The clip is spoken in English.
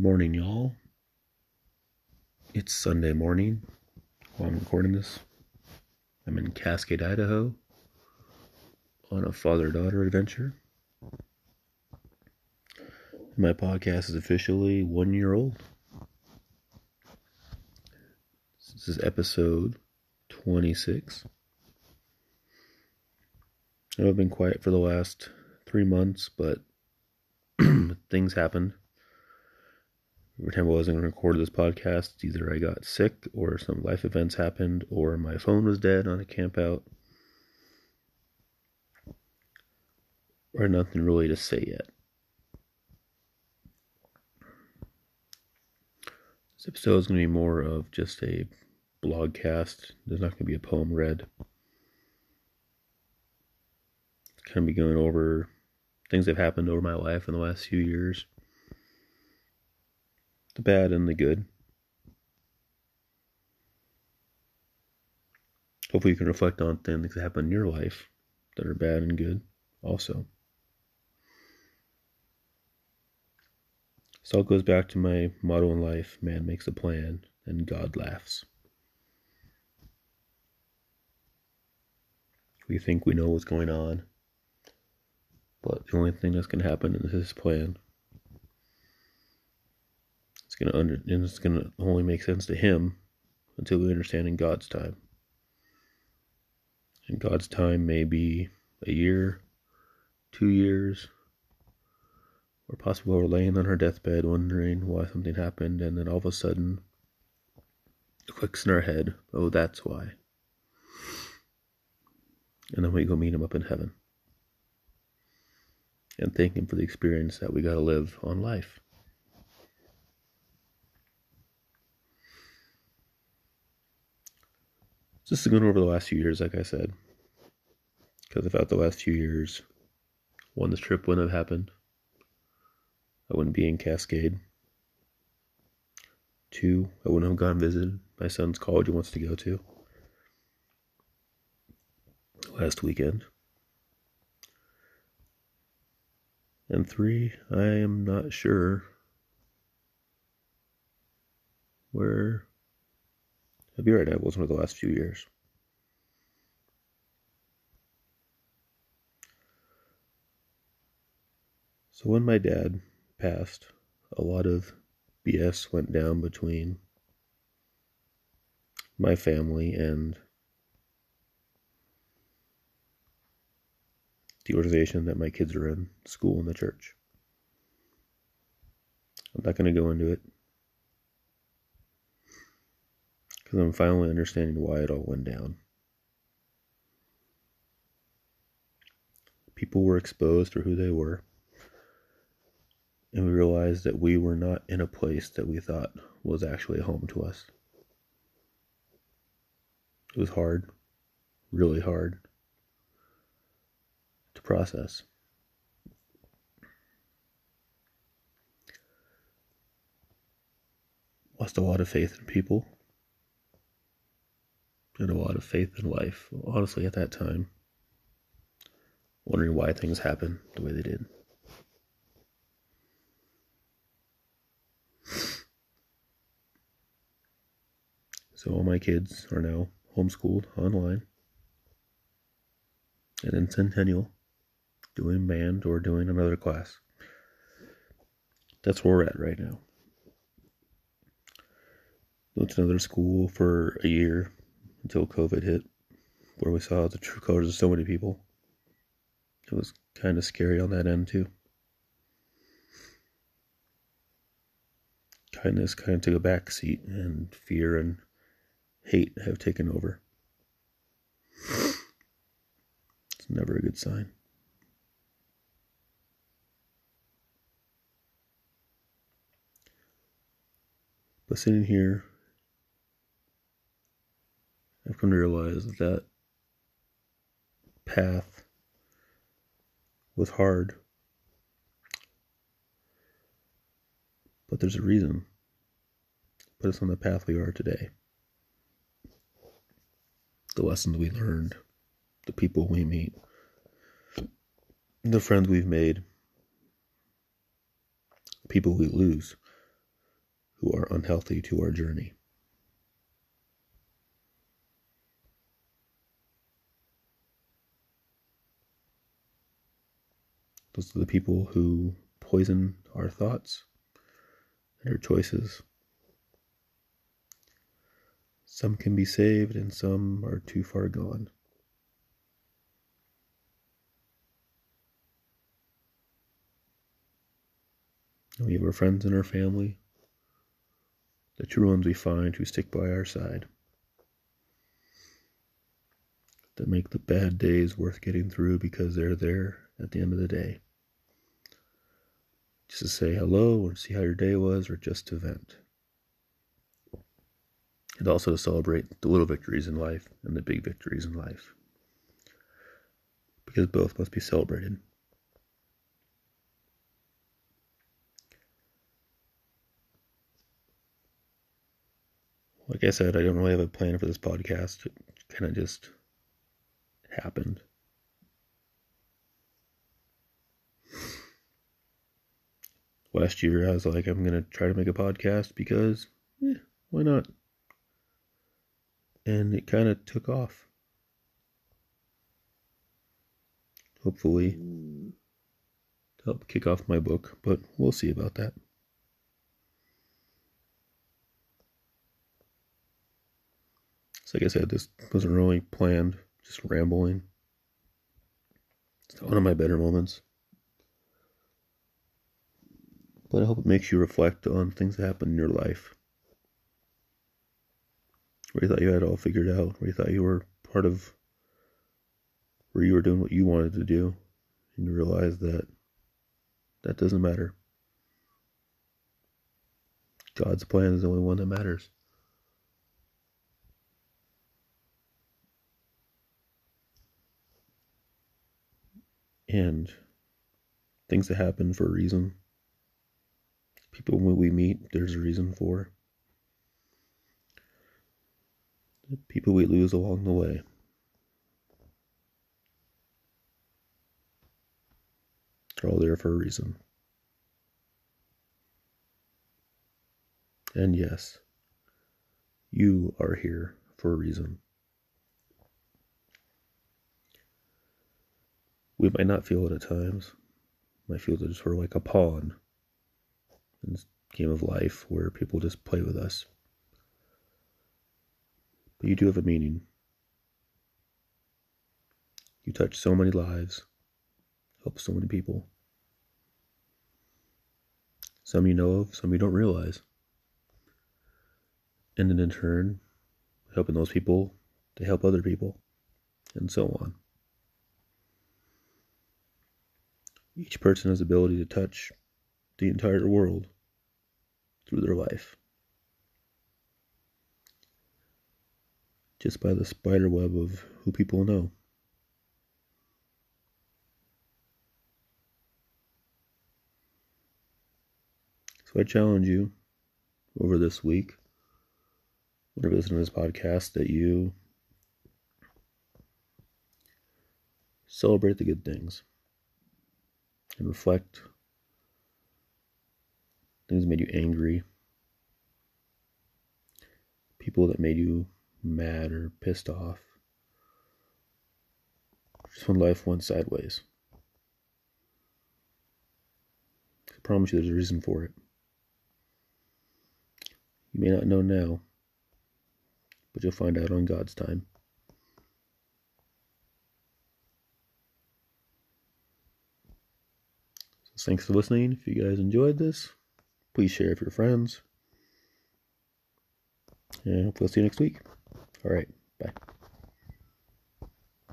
Morning, y'all. It's Sunday morning while I'm recording this. I'm in Cascade, Idaho on a father daughter adventure. My podcast is officially one year old. This is episode 26. I've been quiet for the last three months, but things happened. Time I wasn't going to record this podcast, either I got sick or some life events happened or my phone was dead on a campout or nothing really to say yet. This episode is going to be more of just a blogcast. There's not going to be a poem read. It's kind of be going over things that have happened over my life in the last few years the bad and the good. Hopefully, you can reflect on things that happen in your life that are bad and good also. This all goes back to my motto in life man makes a plan and God laughs. We think we know what's going on, but the only thing that's going to happen is his plan gonna under and it's gonna only make sense to him until we understand in God's time. And God's time may be a year, two years, or possibly we're laying on her deathbed wondering why something happened, and then all of a sudden it clicks in our head, oh, that's why. And then we go meet him up in heaven and thank him for the experience that we got to live on life. Just going over the last few years, like I said, because without the last few years, one, this trip wouldn't have happened. I wouldn't be in Cascade. Two, I wouldn't have gone visited my son's college he wants to go to last weekend. And three, I am not sure where I'll be right. now. It wasn't for the last few years. So when my dad passed, a lot of BS went down between my family and the organization that my kids are in, school and the church. I'm not going to go into it. Because I'm finally understanding why it all went down. People were exposed for who they were, and we realized that we were not in a place that we thought was actually home to us. It was hard, really hard to process. Lost a lot of faith in people and a lot of faith in life, honestly, at that time. Wondering why things happened the way they did. So all my kids are now homeschooled online and in Centennial doing band or doing another class. That's where we're at right now. Went to another school for a year until COVID hit, where we saw the true colors of so many people. It was kind of scary on that end, too. Kindness kind of took a back seat, and fear and hate have taken over. It's never a good sign. But sitting here come to realize that that path was hard. But there's a reason. Put us on the path we are today. The lessons we learned, the people we meet, the friends we've made, people we lose who are unhealthy to our journey. Those are the people who poison our thoughts and our choices. Some can be saved and some are too far gone. We have our friends and our family, the true ones we find who stick by our side, that make the bad days worth getting through because they're there at the end of the day. Just to say hello or see how your day was or just to vent. And also to celebrate the little victories in life and the big victories in life. Because both must be celebrated. like I said, I don't really have a plan for this podcast. It kind of just happened. Last year, I was like, I'm to try to make a podcast because, eh, why not? And it kind of took off. Hopefully, to help kick off my book, but we'll see about that. So like I said, this wasn't really planned, just rambling. It's one of my better moments. But I hope it makes you reflect on things that happen in your life. Where you thought you had it all figured out, where you thought you were part of where you were doing what you wanted to do, and you realize that that doesn't matter. God's plan is the only one that matters. and things that happen for a reason. People we meet, there's a reason for. The people we lose along the way. They're all there for a reason. And yes, you are here for a reason. we might not feel it at times. Might feel it sort of like a pawn game of life where people just play with us. But you do have a meaning. You touch so many lives, help so many people. Some you know of, some you don't realize. And then in turn, helping those people to help other people, and so on. Each person has the ability to touch the entire world through their life. Just by the spider web of who people know. So I challenge you over this week, whenever you listen to this podcast, that you celebrate the good things and reflect. Things made you angry. People that made you mad or pissed off. Just when life went sideways. I promise you there's a reason for it. You may not know now, but you'll find out on God's time. thanks for listening. If you guys enjoyed this, please share with your friends. And hopefully, I'll see you next week. All right. Bye.